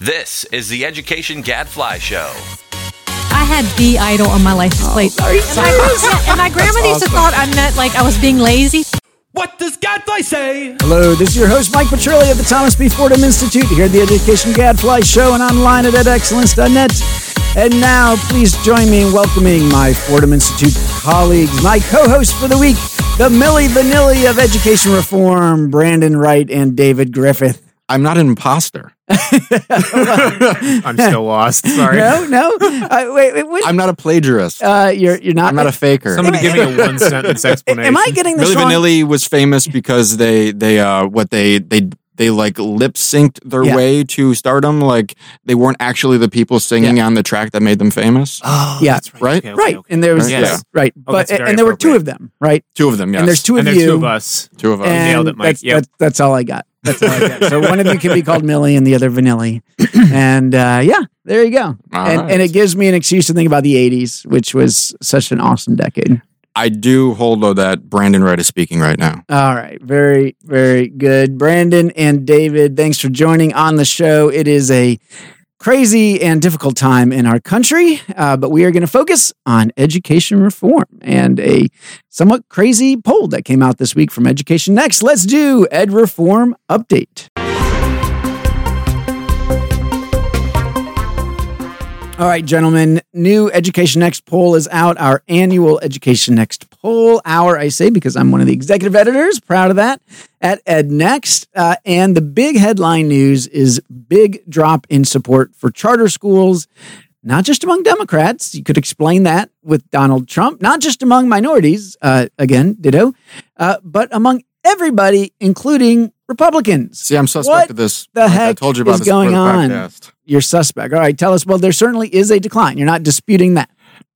This is the Education Gadfly Show. I had the idol on my license oh. plate. and, my, and my grandmother used to thought I meant like I was being lazy. What does Gadfly say? Hello, this is your host, Mike Petrilli of the Thomas B. Fordham Institute, here at the Education Gadfly Show and online at edexcellence.net. And now, please join me in welcoming my Fordham Institute colleagues, my co hosts for the week, the Milli Vanilli of Education Reform, Brandon Wright and David Griffith. I'm not an imposter. I'm still lost. Sorry. No, no. Uh, wait, wait, wait. I'm not a plagiarist. Uh, you're you're not. I'm not a faker. Somebody give me a one sentence explanation. Am I getting this Milli wrong? Vanilli was famous because they they uh what they they they like lip synced their Yeah. way to stardom. Like they weren't actually the people singing on the track that made them famous. Oh, Yeah. that's right. Right? Okay, okay, right, okay. and there was Right. yes, Yeah. right, Oh, but that's very and there were two of them, right? Two of them, yes. And there's two and of there's you, two of us. two of us. and nailed it, Mike. That's, Yep. that's, that's all I got. That's all I got. So one of you can be called Milli and the other Vanilli. And uh, yeah, there you go. All and, right. and it gives me an excuse to think about the 80s, which was such an awesome decade. I do hold though that Brandon Wright is speaking right now. All right. Very, very good. Brandon and David, thanks for joining on the show. It is a crazy and difficult time in our country, uh, but we are going to focus on education reform and a somewhat crazy poll that came out this week from Education Next. Let's do Ed Reform Update. All right, gentlemen, new Education Next poll is out. Our annual Education Next poll hour, I say, because I'm one of the executive editors. Proud of that at Ed Next. Uh, and the big headline news is big drop in support for charter schools, not just among Democrats. You could explain that with Donald Trump, not just among minorities, uh, again, ditto, uh, but among everybody, including Republicans. See, I'm suspect What of this. the I heck told you about is this going on? podcast. You're suspect. All right, tell us. Well, there certainly is a decline. You're not disputing that.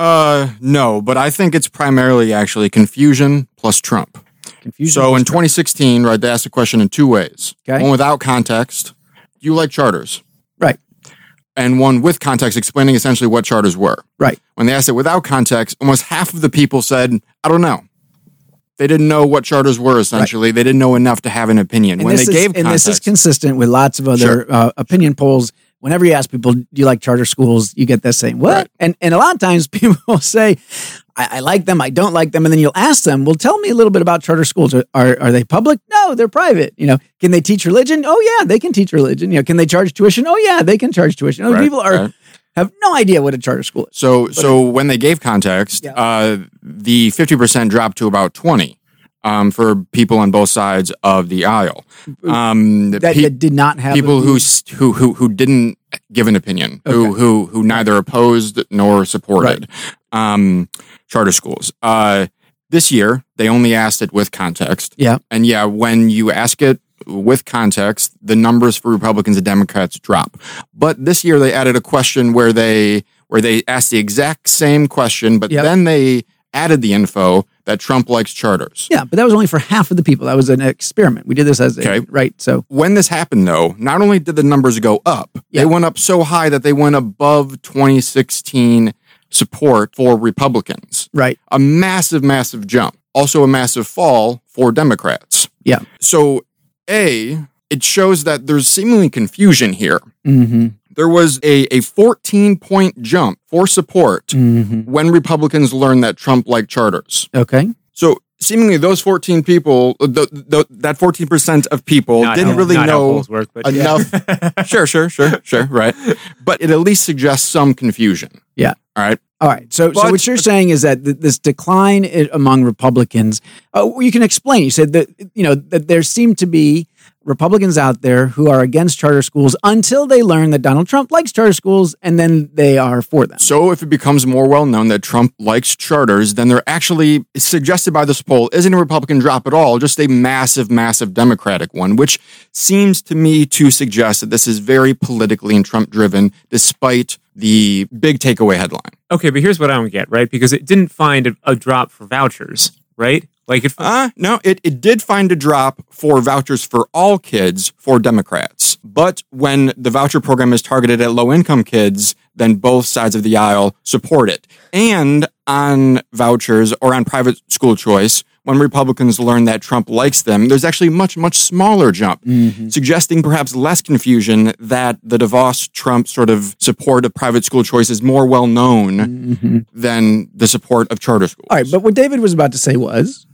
Uh, no, but I think it's primarily actually confusion plus Trump. Confusion. So in 2016, right, they asked the question in two ways. Okay. One without context, do you like charters? Right. And one with context, explaining essentially what charters were. Right. When they asked it without context, almost half of the people said, I don't know. They didn't know what charters were essentially. They didn't know enough to have an opinion. And when they is, gave and this is consistent with lots of other Sure. uh, opinion polls. Whenever you ask people, "Do you like charter schools?" You get that saying, "What?" Right. And and a lot of times people will say, I, "I like them. I don't like them." And then you'll ask them, "Well, tell me a little bit about charter schools. Are are, are they public? No, they're private. You know, can they teach religion? Oh yeah, they can teach religion. You know, can they charge tuition? Oh yeah, they can charge tuition. Right, people are right. have no idea what a charter school is. So, so when they gave context, Yeah. uh, the fifty percent dropped to about twenty um, for people on both sides of the aisle. Um, That, pe- that did not have people who, who who who didn't give an opinion, who Okay. who who neither opposed nor supported um, charter schools. Uh, this year, they only asked it with context. Yeah. And yeah, when you ask it with context, the numbers for Republicans and Democrats drop. But this year they added a question where they where they asked the exact same question, but Yep. then they added the info that Trump likes charters. Yeah, but that was only for half of the people. That was an experiment. We did this as a right. So When this happened, though, not only did the numbers go up, Yeah. they went up so high that they went above 2016 support for Republicans. right. A massive, massive jump. Also, a massive fall for Democrats. Yeah. So, A, it shows that there's seemingly confusion here. Mm-hmm. There was a, a 14 point jump for support Mm-hmm. when Republicans learned that Trump liked charters. Okay. So, seemingly, those 14 people, the, the, that 14% of people Not didn't how- really know work, but enough. sure, sure, sure, sure, right. But it at least suggests some confusion. Yeah. All right. All right. So, so what you're saying is that th- this decline among Republicans, uh, you can explain. You said that you know that there seemed to be Republicans out there who are against charter schools until they learn that Donald Trump likes charter schools, and then they are for them. So, if it becomes more well known that Trump likes charters, then they're actually suggested by this poll isn't a Republican drop at all, just a massive, massive Democratic one, which seems to me to suggest that this is very politically and Trump driven, despite the big takeaway headline. Okay, but here's what I don't get, right? Because it didn't find a, a drop for vouchers, right? Like it. Uh, no, it, it did find a drop for vouchers for all kids for Democrats. But when the voucher program is targeted at low income kids, then both sides of the aisle support it. And on vouchers or on private school choice, when Republicans learn that Trump likes them, there's actually a much, much smaller jump, suggesting perhaps less confusion that the DeVos Trump sort of support of private school choice is more well known than the support of charter schools. All right, but what David was about to say was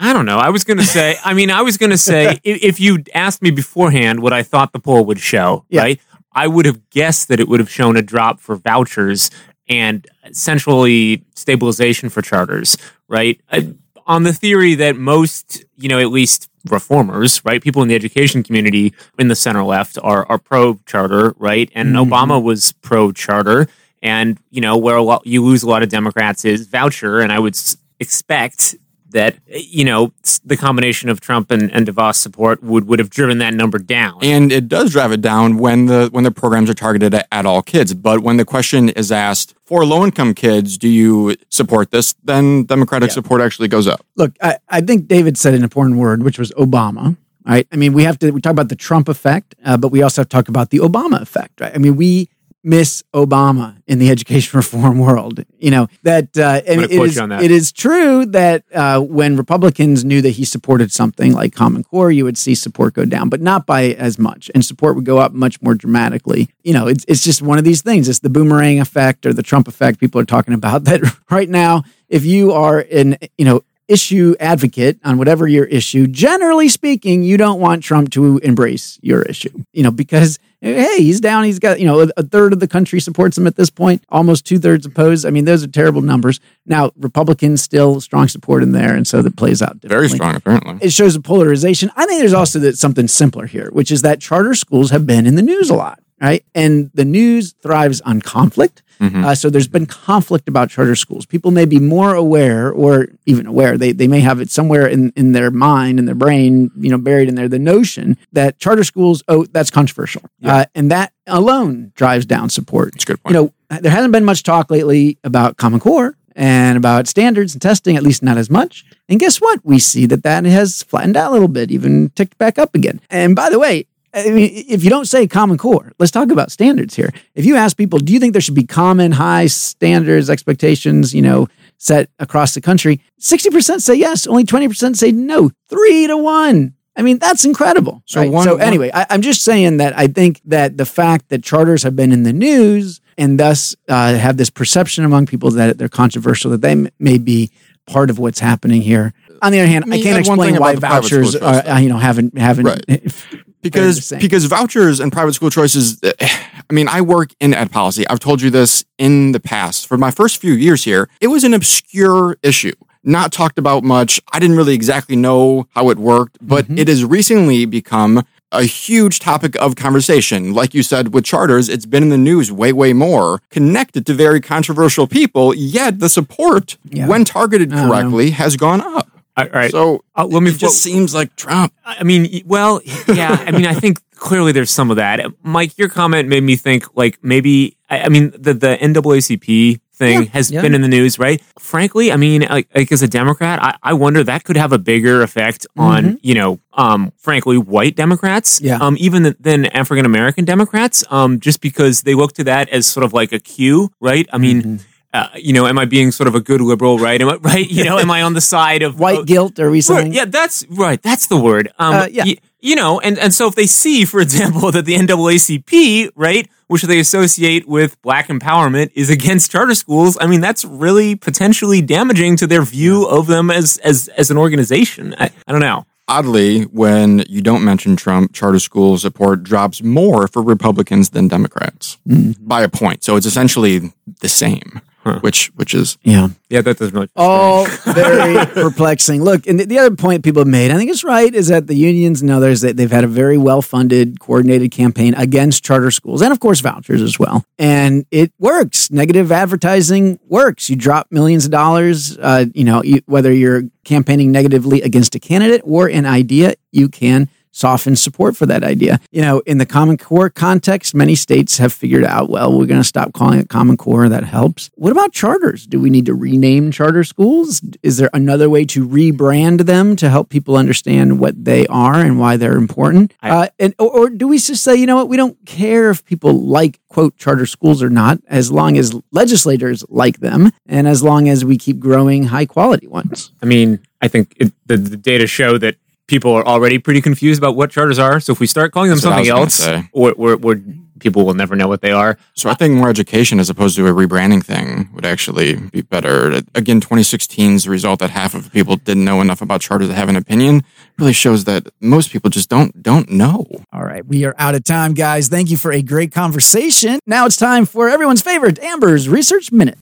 I don't know. I was going to say, I mean, I was going to say, i- if you asked me beforehand what I thought the poll would show, Yeah. right? I would have guessed that it would have shown a drop for vouchers and essentially stabilization for charters, right? Uh, on the theory that most, you know, at least reformers, right? People in the education community in the center left are, are pro charter, right? And Obama was pro charter. And, you know, where a lot, you lose a lot of Democrats is voucher. And I would s- expect that, you know, the combination of Trump and, and DeVos support would, would have driven that number down. And it does drive it down when the when the programs are targeted at, at all kids. But when the question is asked for low income kids, do you support this? Then Democratic support actually goes up. look, I, I think David said an important word, which was Obama. Right. I mean, we have to we talk about the Trump effect, uh, but we also have to talk about the Obama effect. Right. I mean, we miss Obama in the education reform world. You know that, uh, and it is, that. it is true that uh, when Republicans knew that he supported something like Common Core, you would see support go down, but not by as much, and support would go up much more dramatically. You know, it's it's just one of these things. It's the boomerang effect or the Trump effect people are talking about. That right now, if you are an you know issue advocate on whatever your issue, generally speaking, you don't want Trump to embrace your issue, you know, because hey, he's down. He's got, you know, a, third of the country supports him at this point, almost two thirds opposed. I mean, those are terrible numbers. Now, Republicans still strong support in there. And so that plays out Very strong, apparently. it shows a polarization. I think there's also that something simpler here, which is that charter schools have been in the news a lot, right? And the news thrives on conflict. Uh, so there's been conflict about charter schools. People may be more aware, or even aware, they, they may have it somewhere in, in their mind, in their brain, you know, buried in there, the notion that charter schools, oh, that's controversial. Uh, and that alone drives down support. That's a good point. You know, there hasn't been much talk lately about Common Core and about standards and testing, at least not as much. And guess what? We see that that has flattened out a little bit, even ticked back up again. And by the way, I mean, if you don't say Common Core, let's talk about standards here. If you ask people, do you think there should be common high standards, expectations, you know, set across the country? 60% say yes, only 20% say no. Three to one. I mean, that's incredible. So right? one- so anyway, I, I'm just saying that I think that the fact that charters have been in the news and thus uh, have this perception among people that they're controversial, that they m- may be part of what's happening here. On the other hand, Let I can't explain why about the private school vouchers are, you know, haven't haven't Right. because because vouchers and private school choices eh, i mean i work in ed policy i've told you this in the past for my first few years here it was an obscure issue not talked about much i didn't really exactly know how it worked but Mm-hmm. it has recently become a huge topic of conversation like you said with charters it's been in the news way way more connected to very controversial people yet the support Yeah. when targeted I don't know. correctly has gone up All right. so Uh, let me it just seems like trump I mean, well, yeah. I mean, I think clearly there's some of that. Mike, your comment made me think like maybe. I, I mean, the the NAACP thing Yeah, has yeah. been in the news, right? Frankly, I mean, like, like as a Democrat, I, I wonder that could have a bigger effect on you know, um, frankly, white Democrats, Mm-hmm. Yeah. um, even th- than African American Democrats, um, just because they look to that as sort of like a cue, right? I mean. Mm-hmm. Uh, you know, am I being sort of a good liberal, right? Am I, right? You know, am I on the side of white of- guilt? or we Right, yeah, that's right. That's the word. Um, Uh, yeah. y- you know, and, and so if they see, for example, that the NAACP, right, which they associate with black empowerment, is against charter schools, I mean, that's really potentially damaging to their view of them as as as an organization. I, I don't know. Oddly, when you don't mention Trump, charter school support drops more for Republicans than Democrats by a point. So it's essentially the same, which which is Yeah. Yeah, that doesn't really. all very perplexing. Look, and the, the other point people have made, I think it's right, is that the unions and others that they've had a very well funded, coordinated campaign against charter schools and, of course, vouchers as well. And it works. Negative advertising works. You drop millions of dollars. Uh, you know, you, whether you're campaigning negatively against a candidate or an idea, you can soften support for that idea. You know, in the Common Core context, many states have figured out, well, we're going to stop calling it Common Core. That helps. What about charters? Do we need to rename charter schools? Is there another way to rebrand them to help people understand what they are and why they're important? I- uh, and or, or do we just say, you know what, we don't care if people like quote charter schools or not, as long as legislators like them and as long as we keep growing high quality ones. I mean, I think it, the, the data show that people are already pretty confused about what charters are. So if we start calling them That's something else, gonna say. or, or, or people will never know what they are. So I think more education as opposed to a rebranding thing would actually be better. Again, 2016's result that half of people didn't know enough about charters to have an opinion really shows that most people just don't don't know. All right, we are out of time, guys. Thank you for a great conversation. Now it's time for everyone's favorite Amber's Research Minute.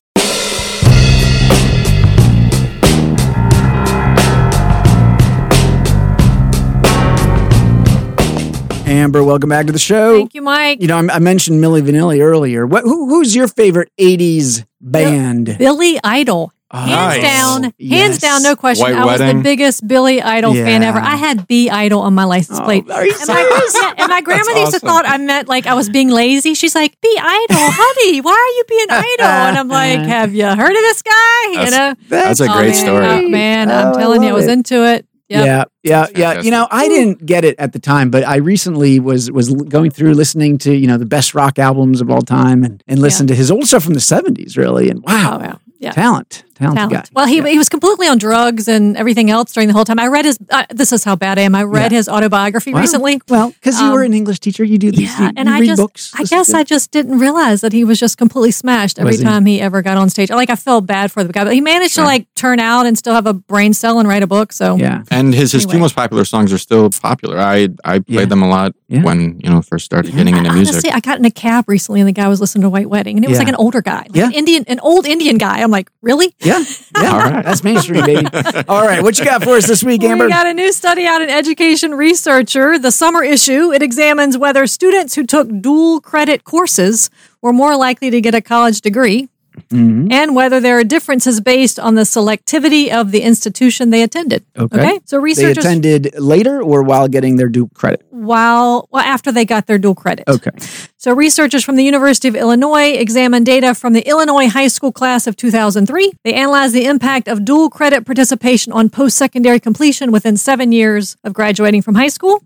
Amber, welcome back to the show. Thank you, Mike. You know, I I mentioned Milli Vanilli earlier. What, who, who's your favorite '80s band? Billy Idol. Oh, hands Nice. down, hands Yes. down, no question. White I was the biggest Billy Idol fan ever. I had B Idol on my license Oh, plate. are you and, my, serious? yeah, and my grandmother used to thought I meant like I was being lazy. She's like, "B Idol, honey, why are you being Idol?" And I'm like, "Have you heard of this guy?" You That's- know, That's a Oh, great man, story. oh, man, Oh, I'm I telling you, I was it. into it. Yep. Yeah, yeah, yeah. You know, I didn't get it at the time, but I recently was was going through listening to you know the best rock albums of all time, and and listened to his old stuff from the '70s, really. And wow, Oh, yeah. Yeah. talent, talented talent. guy. Well, he Yeah. he was completely on drugs and everything else during the whole time. I read his. Uh, this is how bad I am. I read Yeah. his autobiography Wow. recently. Well, because you were Um, an English teacher, you do these. Yeah, you, and you I read just, books. I guess I just didn't realize that he was just completely smashed every he? time he ever got on stage. Like I felt bad for the guy, but he managed to like turn out and still have a brain cell and write a book. So Yeah, And his his two most popular songs are still popular. I I played Yeah. them a lot Yeah. when you know first started getting into music. honestly, I got in a cab recently and the guy was listening to White Wedding, and it was like an older guy, like Yeah. an Indian, an old Indian guy. I'm like, really? yeah, yeah. All right. That's mainstream, baby. All right, what you got for us this week, Amber? We got a new study out in Education Researcher, the summer issue. It examines whether students who took dual credit courses were more likely to get a college degree Mhm. and whether there are differences based on the selectivity of the institution they attended. Okay. So They researchers attended later or while getting their dual credit. while well after they got their dual credit. Okay. So researchers from the University of Illinois examined data from the Illinois high school class of 2003. They analyzed the impact of dual credit participation on post-secondary completion within seven years of graduating from high school.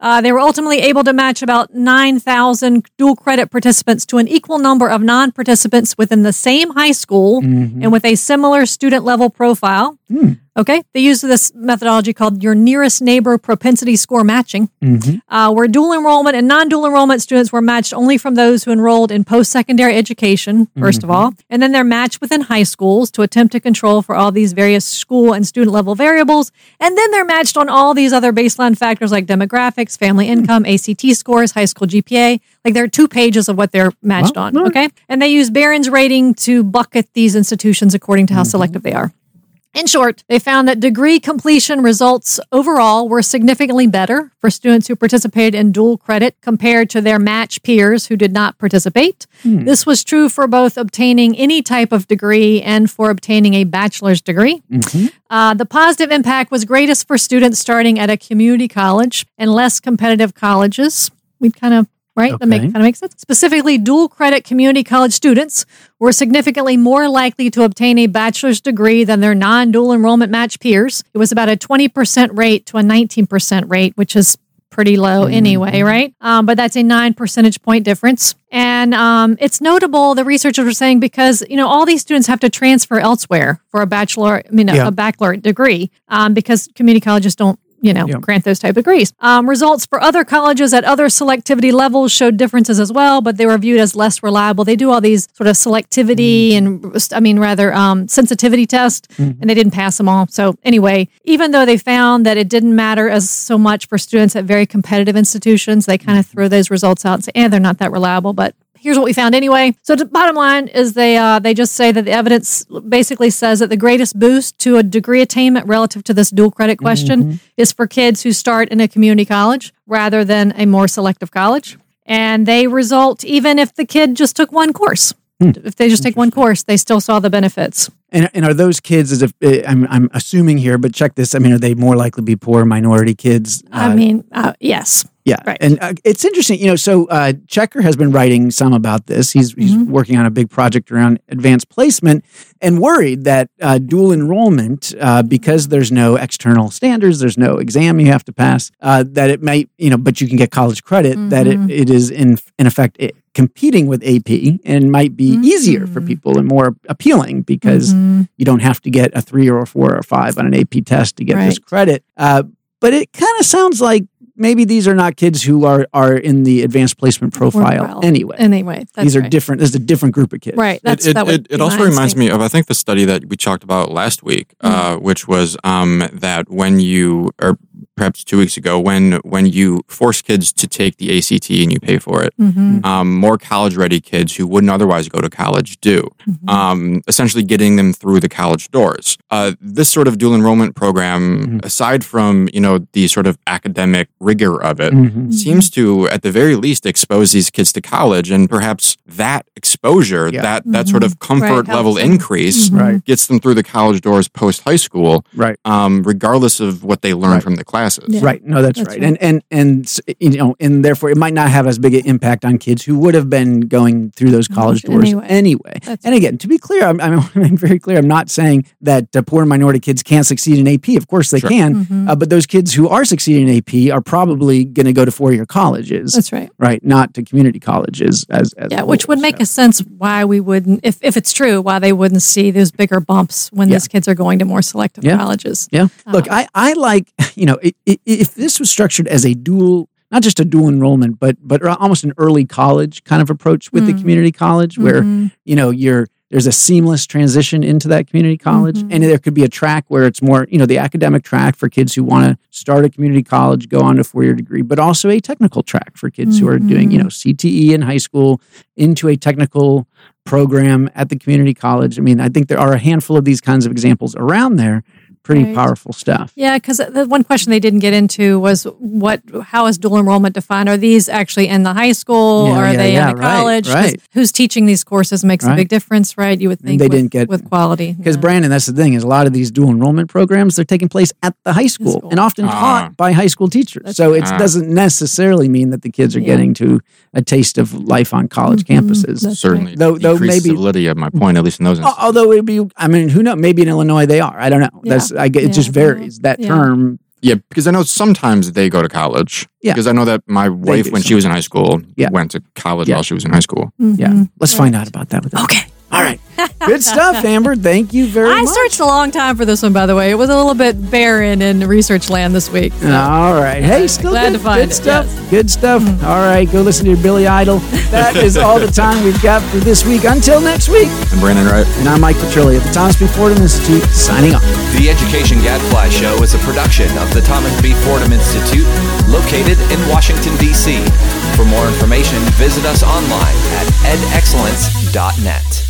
Uh, they were ultimately able to match about 9,000 dual credit participants to an equal number of non-participants within the same high school and with a similar student level profile. Hmm. Okay. They use this methodology called your nearest neighbor propensity score matching, mm-hmm. uh, where dual enrollment and non dual enrollment students were matched only from those who enrolled in post secondary education, 1st of mm-hmm. all. And then they're matched within high schools to attempt to control for all these various school and student level variables. And then they're matched on all these other baseline factors like demographics, family hmm. income, ACT scores, high school GPA. Like there are two pages of what they're matched on. Okay. And they use Barron's rating to bucket these institutions according to how mm-hmm. selective they are. In short, they found that degree completion results overall were significantly better for students who participated in dual credit compared to their match peers who did not participate. This was true for both obtaining any type of degree and for obtaining a bachelor's degree. Uh, the positive impact was greatest for students starting at a community college and less competitive colleges. We kind of right? That make, kind of makes sense. Specifically, dual credit community college students were significantly more likely to obtain a bachelor's degree than their non dual enrollment match peers. It was about a 20% rate to a 19% rate, which is pretty low anyway, right? Um, but that's a nine percentage point difference. And um, it's notable, the researchers were saying, because, you know, all these students have to transfer elsewhere for a bachelor, I mean, a, Yeah. a baccalaureate degree um, because community colleges don't you know, grant those type of degrees. Um, results for other colleges at other selectivity levels showed differences as well, but they were viewed as less reliable. They do all these sort of selectivity and, I mean, rather um, sensitivity tests, and they didn't pass them all. So anyway, even though they found that it didn't matter as so much for students at very competitive institutions, they kind of throw those results out and say, "eh, they're not that reliable." But here's what we found anyway. So the bottom line is they uh, they just say that the evidence basically says that the greatest boost to a degree attainment relative to this dual credit question is for kids who start in a community college rather than a more selective college. And they result even if the kid just took one course. If they just take one course, they still saw the benefits. And, and are those kids, as if uh, I'm, I'm assuming here, but check this. I mean, are they more likely to be poor minority kids? I Uh, mean, uh, yes. Yeah, Right. and uh, it's interesting, you know. So uh, Checker has been writing some about this. He's he's Mhm. working on a big project around advanced placement, and worried that uh, dual enrollment, uh, because there's no external standards, there's no exam you have to pass, uh, that it might, you know, but you can get college credit. That it, Mhm. it is in in effect it, competing with AP and might be easier for people and more appealing because Mhm. you don't have to get a three or a four or a five on an AP test to get this credit. Uh, but it kind of sounds like maybe these are not kids who are are in the advanced placement profile Profile. anyway. Anyway, that's these are right. different. This is a different group of kids. Right. That's it, it, that would it, it also reminds me of I think the study that we talked about last week, uh, Mm-hmm. which was um, that when you or perhaps two weeks ago when when you force kids to take the ACT and you pay for it, Mhm. um, more college ready kids who wouldn't otherwise go to college do, Mm-hmm. um, essentially getting them through the college doors. Uh, this sort of dual enrollment program, Mhm. aside from you know the sort of academic rigor of it, Mhm. seems to at the very least expose these kids to college and perhaps that exposure Yeah. that that sort of comfort Right, level them. increase Mhm. Right. gets them through the college doors post high school Right. um, regardless of what they learn Right. from the classes Yeah. Right. No, that's, That's right. right. And and and you know, and therefore it might not have as big an impact on kids who would have been going through those college doors Anyway. anyway. That's and again, to be clear, I'm, I'm, I'm very clear. I'm not saying that uh, poor minority kids can't succeed in AP. Of course they Sure. can. Mhm. Uh, but those kids who are succeeding in AP are probably going to go to four year colleges, That's right. right? Not to community colleges as, as Yeah, a which whole, would make a sense why we wouldn't, if, if it's true, why they wouldn't see those bigger bumps when Yeah. these kids are going to more selective Yeah. colleges. Yeah. Look, Um, I, I like, you know, i i if this was structured as a dual, not just a dual enrollment, but but almost an early college kind of approach with the Mm. community college where, Mhm. you know, you're there's a seamless transition into that community college. Mhm. And there could be a track where it's more, you know, the academic track for kids who want to start a community college, go on to a four year degree, but also a technical track for kids who are doing, you Mhm. know, CTE in high school into a technical program at the community college. I mean, I think there are a handful of these kinds of examples around there. Pretty Right. powerful stuff. Yeah, because the one question they didn't get into was what? How is dual enrollment defined? Are these actually in the high school, Yeah, or are yeah, they yeah, in a right, right. Who's teaching these courses makes Right. a big difference, right? You would And think they with, didn't get- with quality Because yeah. Brandon, that's the thing is a lot of these dual enrollment programs they're taking place at the high school, school. and often Ah. taught by high school teachers. That's so right. it Ah. doesn't necessarily mean that the kids are Yeah. getting to a taste of life on college Mhm. campuses. That's certainly Though- though maybe- the validity of my point at least in those instances. Although it be, I mean, who knows? Maybe in Illinois they are. I don't know. Yeah. That's I get, it just I don't varies. That Yeah. term, yeah because i know sometimes they go to college Yeah. because i know that my wife do when she was in high school Yeah. went to college Yeah. while she was in high school yeah. Mhm. Let's find out about that with them. Okay. All right. Good stuff, Amber. Thank you very I much. I searched a long time for this one, by the way. It was a little bit barren in research land this week. so- All right. Hey, still Glad good, to find good it, stuff. yes. Mm-hmm. Good stuff. All right. Go listen to your Billy Idol. That is all the time we've got for this week. Until next week. I'm brandon wright And I'm Mike Petrilli at the Thomas B. Fordham Institute signing off. The Education Gadfly Show is a production of the Thomas B. Fordham Institute, located in Washington, D.C. For more information, visit us online at edexcellence.net.